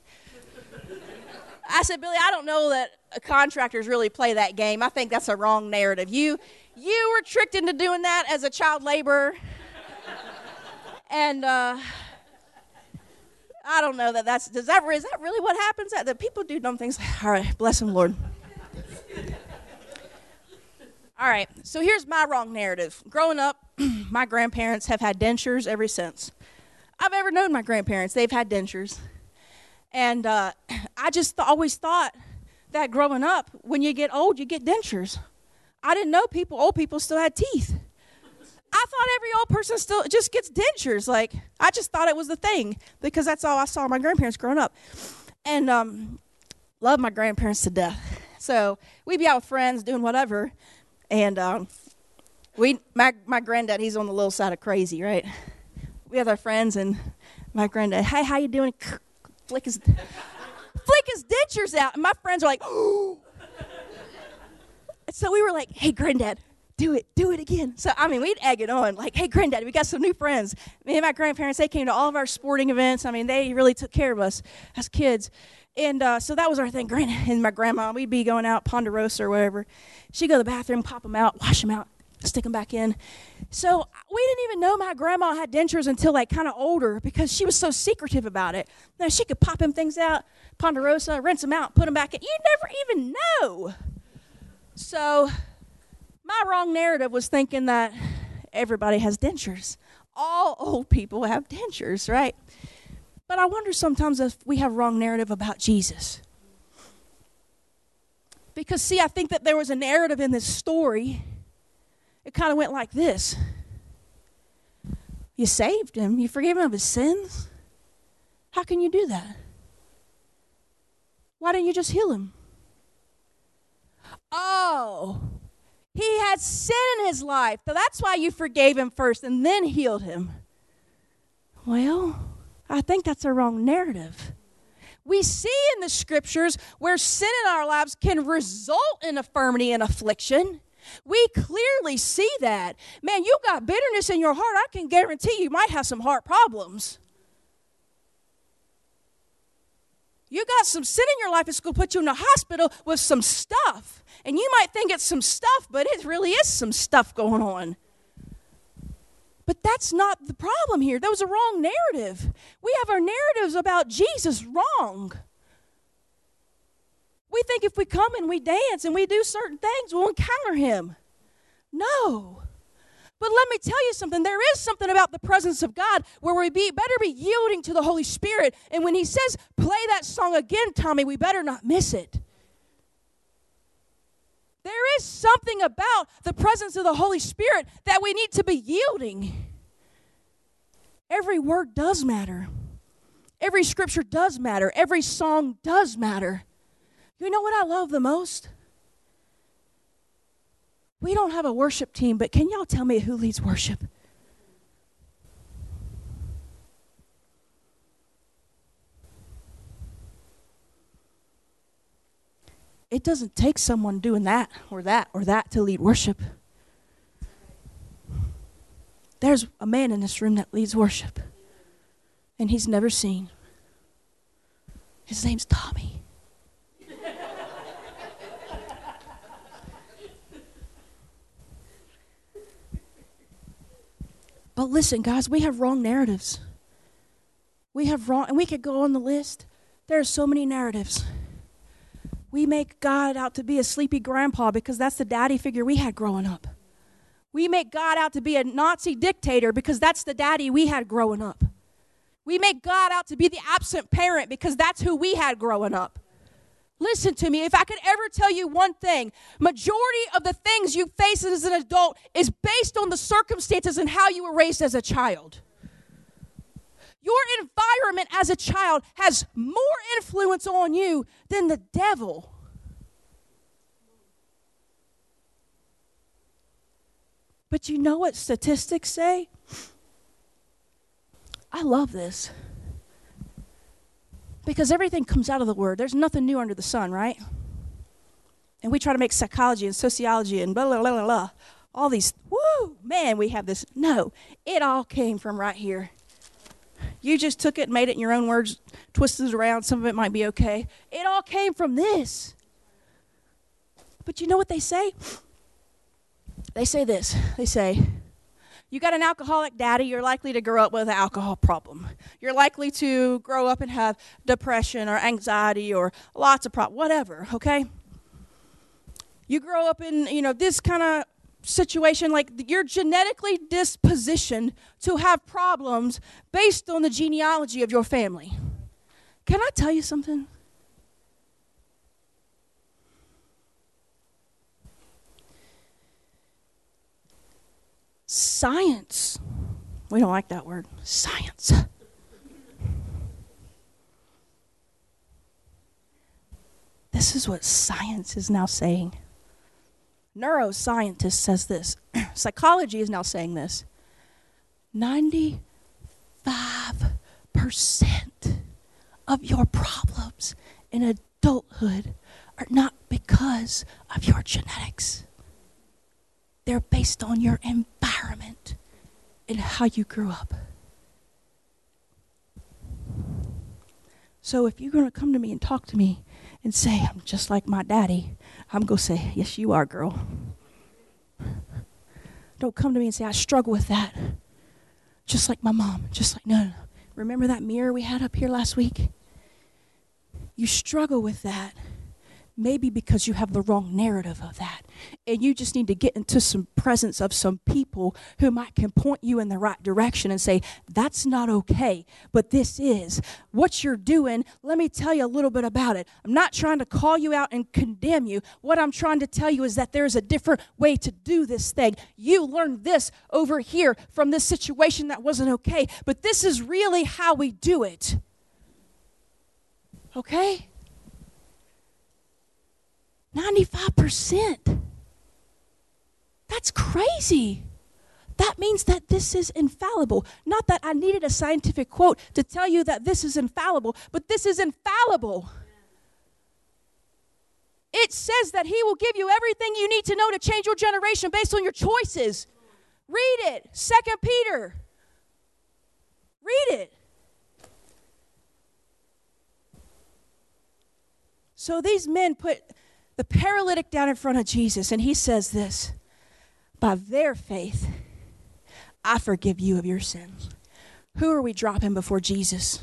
I said, Billy, I don't know that contractors really play that game. I think that's a wrong narrative. You, you were tricked into doing that as a child laborer. and uh, I don't know that that's, does that, is that really what happens? That, that people do dumb things? All right, bless him, Lord. All right, so here's my wrong narrative. Growing up, [CLEARS THROAT] my grandparents have had dentures ever since. I've ever known my grandparents, they've had dentures. And uh, [CLEARS THROAT] I just th- always thought that growing up, when you get old, you get dentures. I didn't know people, old people, still had teeth. I thought every old person still just gets dentures. Like, I just thought it was the thing because that's all I saw my grandparents growing up. And um, love my grandparents to death. So we'd be out with friends doing whatever. And um, we, my, my granddad, he's on the little side of crazy, right? We have our friends, and my granddad, hey, how you doing? Flick his, flick his dentures out. And my friends are like, [GASPS] oh. So we were like, hey, granddad, do it, do it again. So, I mean, we'd egg it on, like, hey, granddad, we got some new friends. Me and my grandparents, they came to all of our sporting events. I mean, they really took care of us as kids. And uh, so that was our thing. Granny [LAUGHS] and my grandma, we'd be going out Ponderosa or wherever. She'd go to the bathroom, pop them out, wash them out, stick them back in. So we didn't even know my grandma had dentures until like kind of older because she was so secretive about it. Now she could pop them things out, Ponderosa, rinse them out, put them back in. You never even know. So my wrong narrative was thinking that everybody has dentures. All old people have dentures, right? But I wonder sometimes if we have wrong narrative about Jesus. Because, see, I think that there was a narrative in this story. It kind of went like this You saved him, you forgave him of his sins. How can you do that? Why didn't you just heal him? Oh, he had sin in his life. So that's why you forgave him first and then healed him. Well, I think that's a wrong narrative. We see in the scriptures where sin in our lives can result in infirmity and affliction. We clearly see that. Man, you got bitterness in your heart. I can guarantee you might have some heart problems. You got some sin in your life that's going to put you in the hospital with some stuff. And you might think it's some stuff, but it really is some stuff going on. But that's not the problem here. That was a wrong narrative. We have our narratives about Jesus wrong. We think if we come and we dance and we do certain things, we'll encounter him. No. But let me tell you something. There is something about the presence of God where we be, better be yielding to the Holy Spirit. And when He says, play that song again, Tommy, we better not miss it. There is something about the presence of the Holy Spirit that we need to be yielding. Every word does matter. Every scripture does matter. Every song does matter. You know what I love the most? We don't have a worship team, but can y'all tell me who leads worship? It doesn't take someone doing that or that or that to lead worship. There's a man in this room that leads worship, and he's never seen. His name's Tommy. But listen, guys, we have wrong narratives. We have wrong, and we could go on the list. There are so many narratives. We make God out to be a sleepy grandpa because that's the daddy figure we had growing up. We make God out to be a Nazi dictator because that's the daddy we had growing up. We make God out to be the absent parent because that's who we had growing up. Listen to me, if I could ever tell you one thing, majority of the things you face as an adult is based on the circumstances and how you were raised as a child. Your environment as a child has more influence on you than the devil. But you know what statistics say? I love this. Because everything comes out of the Word. There's nothing new under the sun, right? And we try to make psychology and sociology and blah, blah, blah, blah, blah. All these, woo, man, we have this. No, it all came from right here. You just took it, made it in your own words, twisted it around. Some of it might be okay. It all came from this. But you know what they say? They say this. They say, you got an alcoholic daddy, you're likely to grow up with an alcohol problem. You're likely to grow up and have depression or anxiety or lots of problems, whatever, okay? You grow up in, you know, this kind of situation like you're genetically dispositioned to have problems based on the genealogy of your family. Can I tell you something? Science. We don't like that word. Science. This is what science is now saying. Neuroscientist says this. [CLEARS THROAT] Psychology is now saying this. 95% of your problems in adulthood are not because of your genetics. They're based on your environment and how you grew up. So if you're going to come to me and talk to me and say, I'm just like my daddy, I'm going to say, Yes, you are, girl. Don't come to me and say, I struggle with that. Just like my mom. Just like, no, no, no. Remember that mirror we had up here last week? You struggle with that maybe because you have the wrong narrative of that. And you just need to get into some presence of some people who might can point you in the right direction and say, that's not okay, but this is. What you're doing, let me tell you a little bit about it. I'm not trying to call you out and condemn you. What I'm trying to tell you is that there's a different way to do this thing. You learned this over here from this situation that wasn't okay, but this is really how we do it. Okay? 95%. That's crazy. That means that this is infallible. Not that I needed a scientific quote to tell you that this is infallible, but this is infallible. It says that He will give you everything you need to know to change your generation based on your choices. Read it. Second Peter. Read it. So these men put the paralytic down in front of Jesus, and he says this By their faith, I forgive you of your sins. Who are we dropping before Jesus?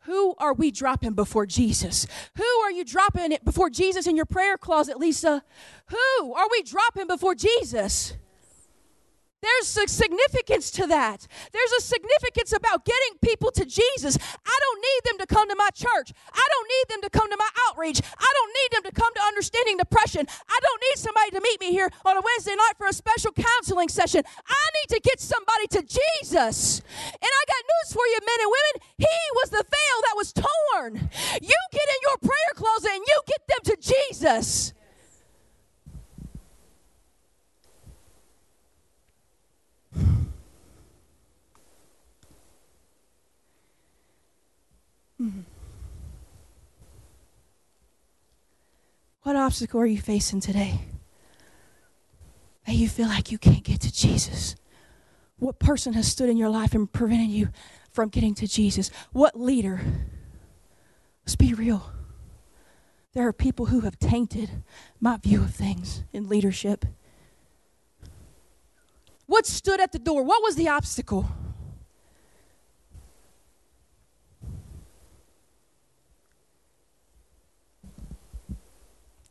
Who are we dropping before Jesus? Who are you dropping it before Jesus in your prayer closet, Lisa? Who are we dropping before Jesus? There's a significance to that. There's a significance about getting people to Jesus. I don't need them to come to my church. I don't need them to come to my outreach. I don't need them to come to understanding depression. I don't need somebody to meet me here on a Wednesday night for a special counseling session. I need to get somebody to Jesus. And I got news for you, men and women. He was the veil that was torn. You get in your prayer closet and you get them to Jesus. Mm-hmm. What obstacle are you facing today? That you feel like you can't get to Jesus? What person has stood in your life and prevented you from getting to Jesus? What leader? Let's be real. There are people who have tainted my view of things in leadership. What stood at the door? What was the obstacle?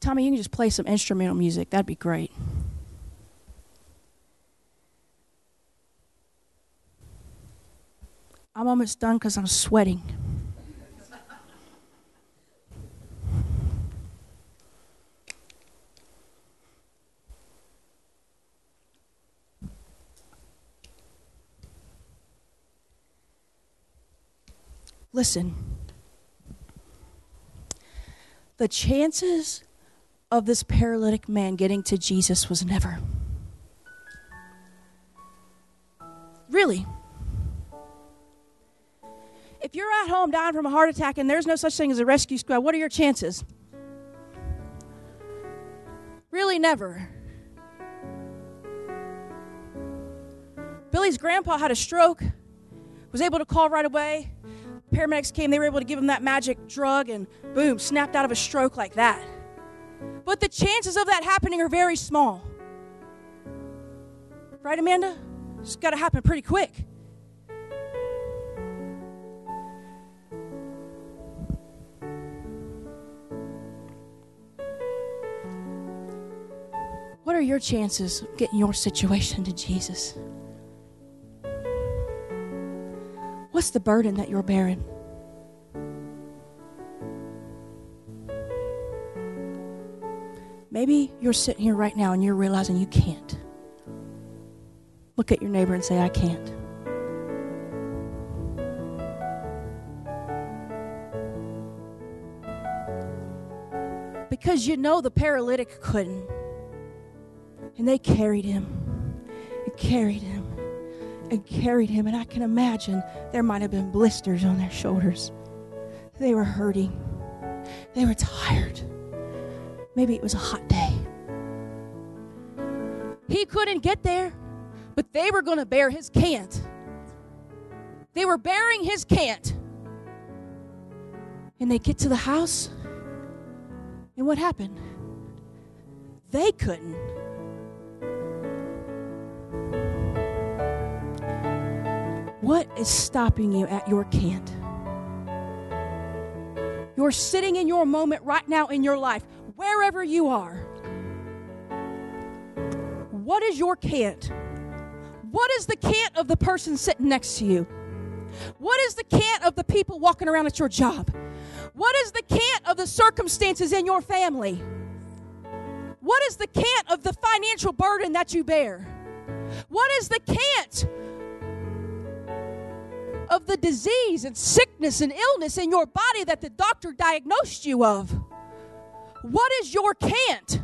Tommy, you can just play some instrumental music. That'd be great. I'm almost done because I'm sweating. Listen, the chances of this paralytic man getting to Jesus was never. Really. If you're at home dying from a heart attack and there's no such thing as a rescue squad, what are your chances? Really, never. Billy's grandpa had a stroke, was able to call right away paramedics came, they were able to give him that magic drug and boom, snapped out of a stroke like that. But the chances of that happening are very small. Right, Amanda? It's got to happen pretty quick. What are your chances of getting your situation to Jesus? What's the burden that you're bearing? Maybe you're sitting here right now and you're realizing you can't. Look at your neighbor and say, I can't. Because you know the paralytic couldn't. And they carried him and carried him and carried him. And I can imagine there might have been blisters on their shoulders. They were hurting, they were tired. Maybe it was a hot day. He couldn't get there, but they were going to bear his cant. They were bearing his cant. And they get to the house, and what happened? They couldn't. What is stopping you at your cant? You're sitting in your moment right now in your life, wherever you are. What is your cant? What is the cant of the person sitting next to you? What is the cant of the people walking around at your job? What is the cant of the circumstances in your family? What is the cant of the financial burden that you bear? What is the cant of the disease and sickness and illness in your body that the doctor diagnosed you of? What is your cant?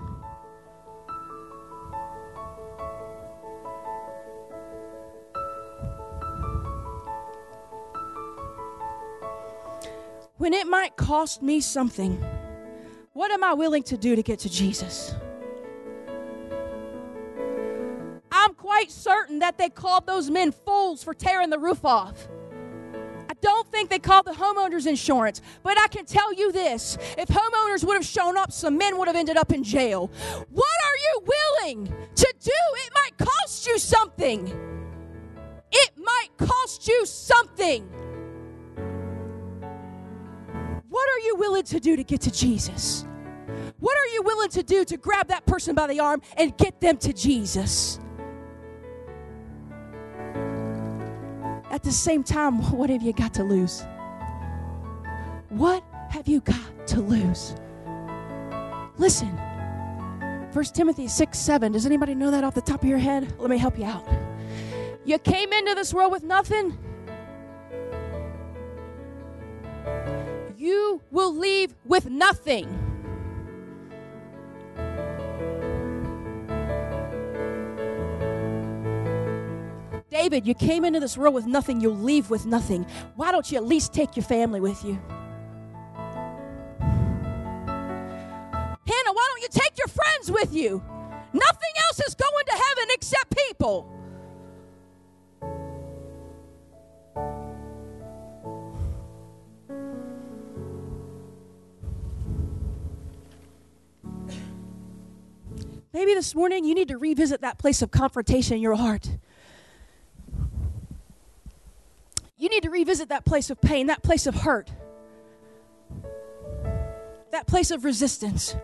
When it might cost me something, what am I willing to do to get to Jesus? I'm quite certain that they called those men fools for tearing the roof off don't think they called the homeowners insurance, but I can tell you this if homeowners would have shown up, some men would have ended up in jail. What are you willing to do? It might cost you something. It might cost you something. What are you willing to do to get to Jesus? What are you willing to do to grab that person by the arm and get them to Jesus? At the same time, [LAUGHS] what have you got to lose? What have you got to lose? Listen, 1 Timothy 6 7. Does anybody know that off the top of your head? Let me help you out. You came into this world with nothing. You will leave with nothing. David, you came into this world with nothing, you'll leave with nothing. Why don't you at least take your family with you? Hannah, why don't you take your friends with you? Nothing else is going to heaven except people. Maybe this morning you need to revisit that place of confrontation in your heart. You need to revisit that place of pain, that place of hurt, that place of resistance.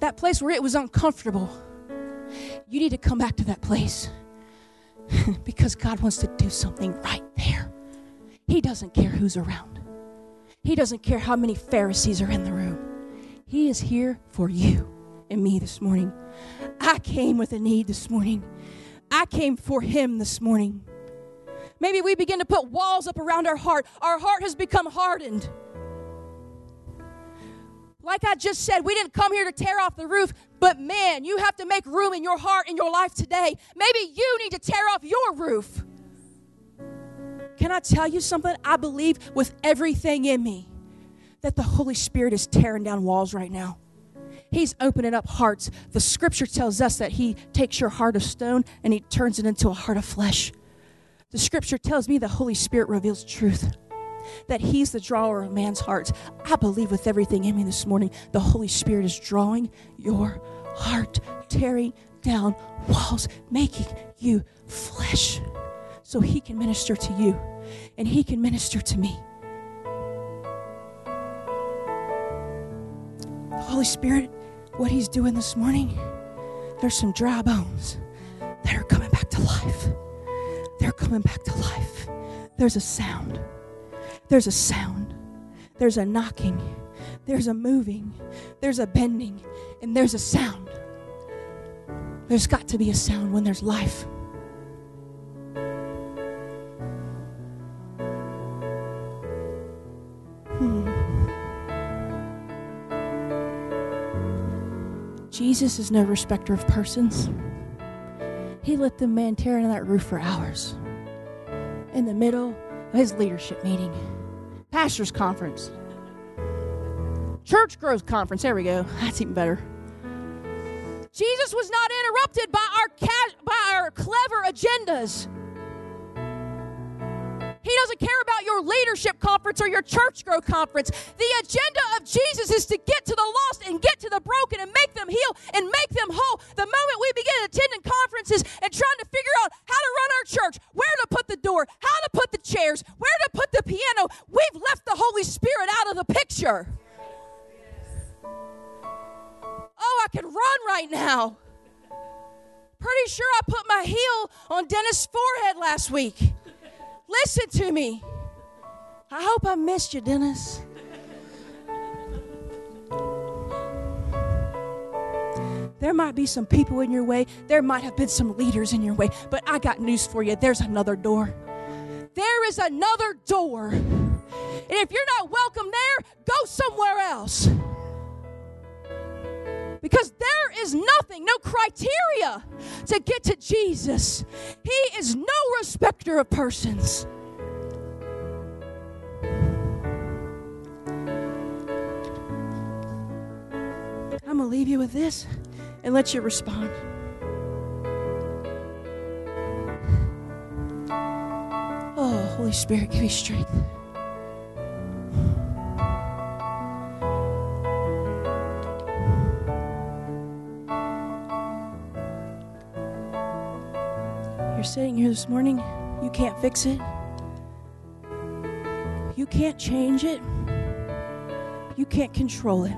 That place where it was uncomfortable. You need to come back to that place [LAUGHS] because God wants to do something right there. He doesn't care who's around, He doesn't care how many Pharisees are in the room. He is here for you and me this morning. I came with a need this morning. I came for Him this morning. Maybe we begin to put walls up around our heart. Our heart has become hardened. Like I just said, we didn't come here to tear off the roof, but man, you have to make room in your heart in your life today. Maybe you need to tear off your roof. Can I tell you something? I believe with everything in me that the Holy Spirit is tearing down walls right now. He's opening up hearts. The scripture tells us that He takes your heart of stone and He turns it into a heart of flesh. The scripture tells me the Holy Spirit reveals truth, that He's the drawer of man's hearts. I believe with everything in me this morning, the Holy Spirit is drawing your heart, tearing down walls, making you flesh so He can minister to you and He can minister to me. The Holy Spirit, what He's doing this morning, there's some dry bones that are coming back to life. They're coming back to life. There's a sound. There's a sound. There's a knocking. There's a moving. There's a bending. And there's a sound. There's got to be a sound when there's life. Jesus is no respecter of persons. He let the man tear into that roof for hours. In the middle of his leadership meeting, pastor's conference, church growth conference. There we go. That's even better. Jesus was not interrupted by our ca- by our clever agendas. He doesn't care about your leadership conference or your church growth conference. The agenda of Jesus is to get to the lost and get to the broken and make them heal and make them whole. The moment we begin attending conferences and trying to figure out how to run our church, where to put the door, how to put the chairs, where to put the piano, we've left the Holy Spirit out of the picture. Oh, I could run right now. Pretty sure I put my heel on Dennis' forehead last week. Listen to me. I hope I missed you, Dennis. There might be some people in your way. There might have been some leaders in your way. But I got news for you. There's another door. There is another door. And if you're not welcome there, go somewhere else. Because there is nothing, no criteria to get to Jesus. He is no respecter of persons. I'm going to leave you with this and let you respond. Oh, Holy Spirit, give me strength. You're sitting here this morning, you can't fix it. You can't change it. You can't control it.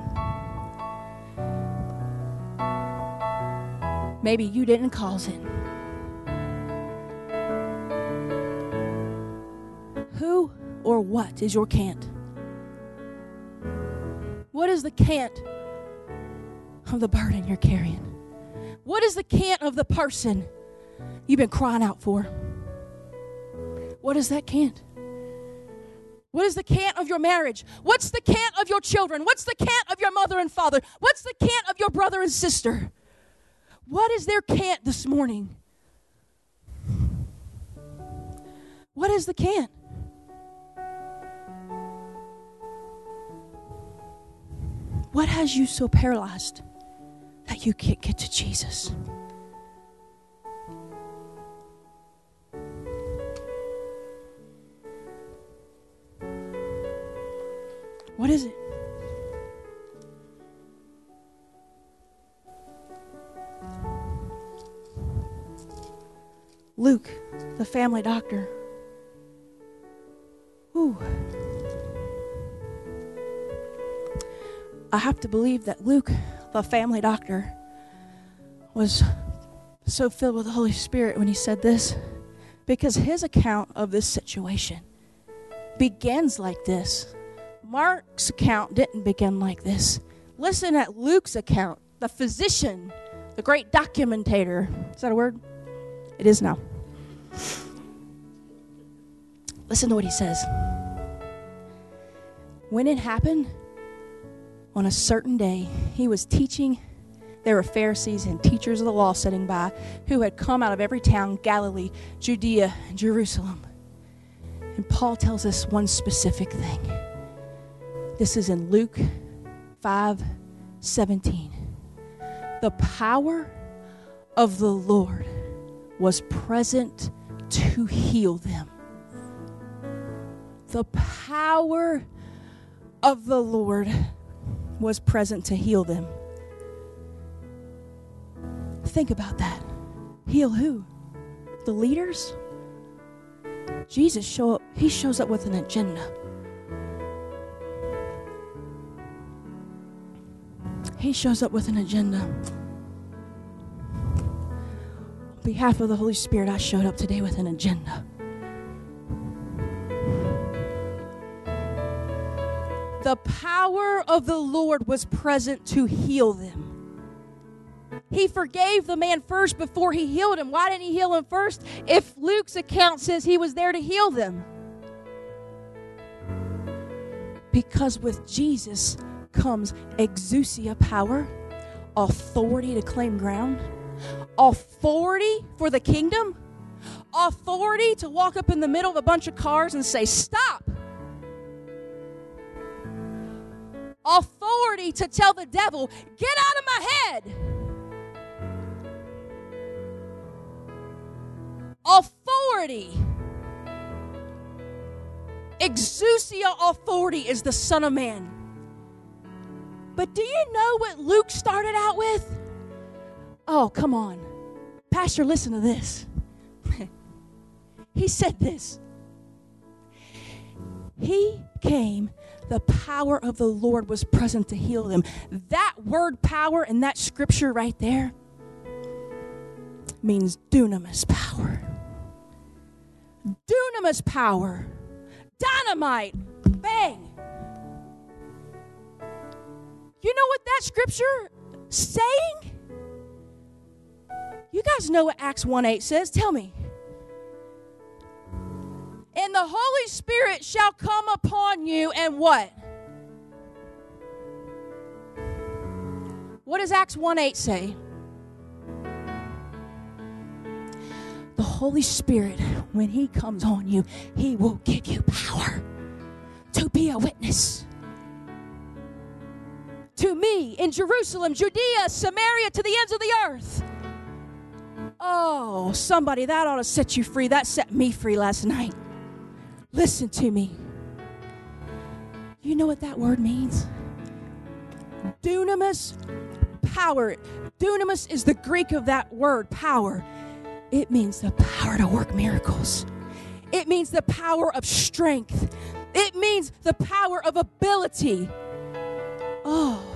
Maybe you didn't cause it. Who or what is your can't? What is the can't of the burden you're carrying? What is the can't of the person you've been crying out for? What is that can't? What is the can't of your marriage? What's the can't of your children? What's the can't of your mother and father? What's the can't of your brother and sister? What is their can't this morning? What is the can't? What has you so paralyzed that you can't get to Jesus? What is it? Luke, the family doctor. Ooh. I have to believe that Luke, the family doctor, was so filled with the Holy Spirit when he said this. Because his account of this situation begins like this. Mark's account didn't begin like this. Listen at Luke's account, the physician, the great documentator. Is that a word? It is now. Listen to what he says. When it happened, on a certain day, he was teaching. There were Pharisees and teachers of the law sitting by who had come out of every town, Galilee, Judea, and Jerusalem. And Paul tells us one specific thing. This is in Luke 5 17. The power of the Lord was present to heal them. The power of the Lord was present to heal them. Think about that. Heal who? The leaders? Jesus show up, he shows up with an agenda. He shows up with an agenda. On behalf of the Holy Spirit, I showed up today with an agenda. The power of the Lord was present to heal them. He forgave the man first before he healed him. Why didn't he heal him first? If Luke's account says he was there to heal them. Because with Jesus comes exousia power, authority to claim ground, authority for the kingdom, authority to walk up in the middle of a bunch of cars and say, Stop. Authority to tell the devil, Get out of my head. Authority. Exousia authority is the Son of Man. But do you know what Luke started out with? Oh, come on. Pastor, listen to this. [LAUGHS] he said this. He came, the power of the Lord was present to heal them. That word power in that scripture right there means dunamis power. Dunamis power. Dynamite. Bang. You know what that scripture saying? You guys know what Acts 1 8 says? Tell me. And the Holy Spirit shall come upon you, and what? What does Acts 1 8 say? The Holy Spirit, when He comes on you, He will give you power to be a witness to me in Jerusalem, Judea, Samaria, to the ends of the earth. Oh, somebody, that ought to set you free. That set me free last night. Listen to me. You know what that word means? Dunamis, power. Dunamis is the Greek of that word, power. It means the power to work miracles. It means the power of strength. It means the power of ability. Oh.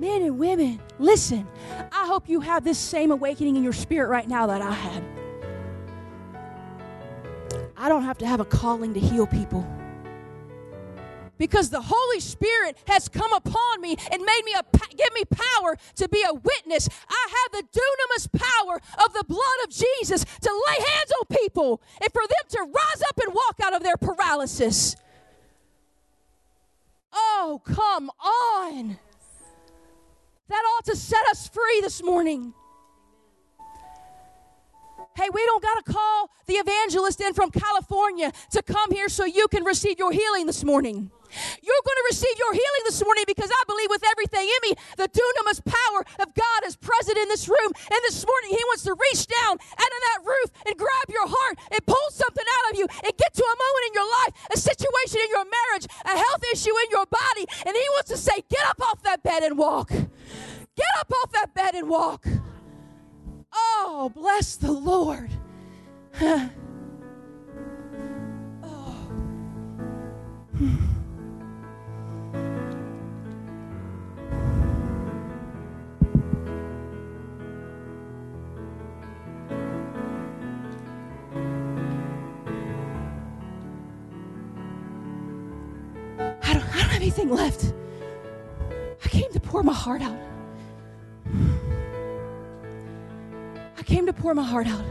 Men and women, listen. I hope you have this same awakening in your spirit right now that I had. I don't have to have a calling to heal people. Because the Holy Spirit has come upon me and made me a give me power to be a witness. I have the dunamis power of the blood of Jesus to lay hands on people and for them to rise up and walk out of their paralysis. Oh, come on. That ought to set us free this morning. Hey, we don't got to call the evangelist in from California to come here so you can receive your healing this morning. You're going to receive your healing this morning because I believe with everything in me, the dunamis power of God is present in this room. And this morning, He wants to reach down out of that roof and grab your heart and pull something out of you and get to a moment in your life, a situation in your marriage, a health issue in your body. And He wants to say, Get up off that bed and walk. Get up off that bed and walk. Oh, bless the Lord. [LAUGHS] anything left. I came to pour my heart out. I came to pour my heart out.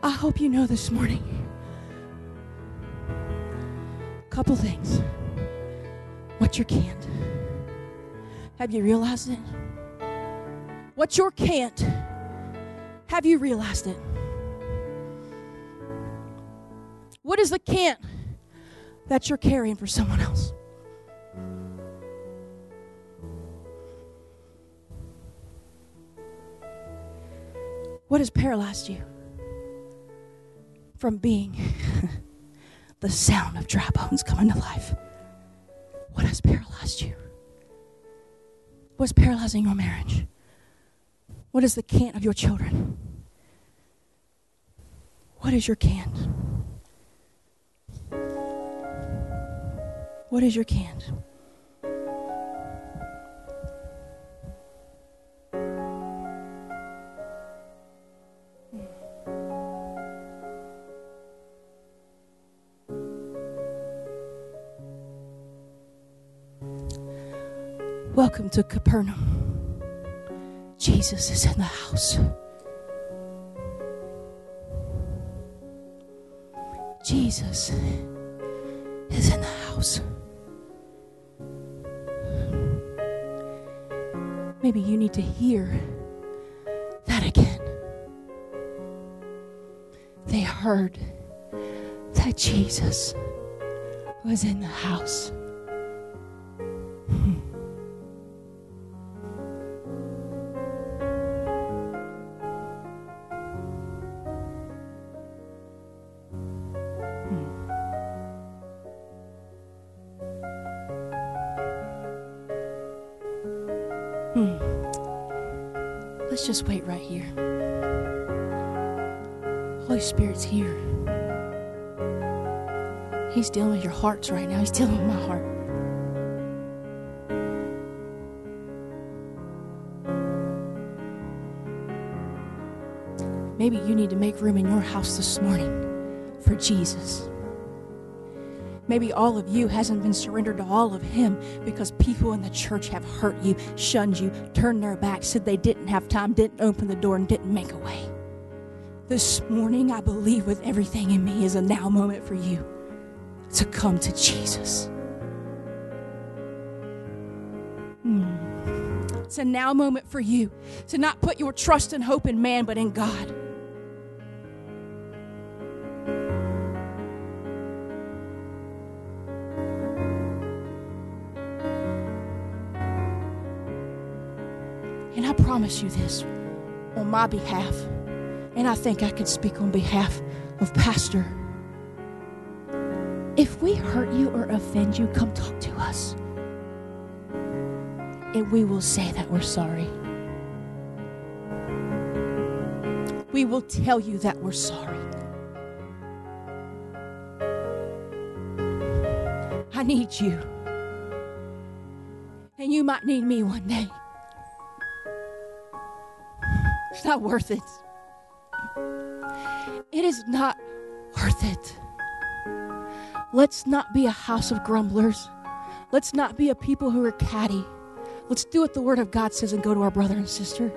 I hope you know this morning. Couple things. What you can't. Have you realized it? What your can't. Have you realized it? What is the can't that you're carrying for someone else? What has paralyzed you from being [LAUGHS] the sound of dry bones coming to life? What has paralyzed you? What's paralyzing your marriage? What is the can't of your children? What is your can't? What is your can't? Welcome to Capernaum. Jesus is in the house. Jesus is in the house. Maybe you need to hear that again. They heard that Jesus was in the house. Let's just wait right here. Holy Spirit's here. He's dealing with your hearts right now. He's dealing with my heart. Maybe you need to make room in your house this morning for Jesus. Maybe all of you hasn't been surrendered to all of Him because people in the church have hurt you, shunned you, turned their back, said they didn't have time, didn't open the door, and didn't make a way. This morning, I believe with everything in me is a now moment for you to come to Jesus. Hmm. It's a now moment for you to not put your trust and hope in man, but in God. Promise you this on my behalf, and I think I could speak on behalf of Pastor. If we hurt you or offend you, come talk to us. And we will say that we're sorry. We will tell you that we're sorry. I need you. And you might need me one day. Not worth it. It is not worth it. Let's not be a house of grumblers. Let's not be a people who are catty. Let's do what the Word of God says and go to our brother and sister.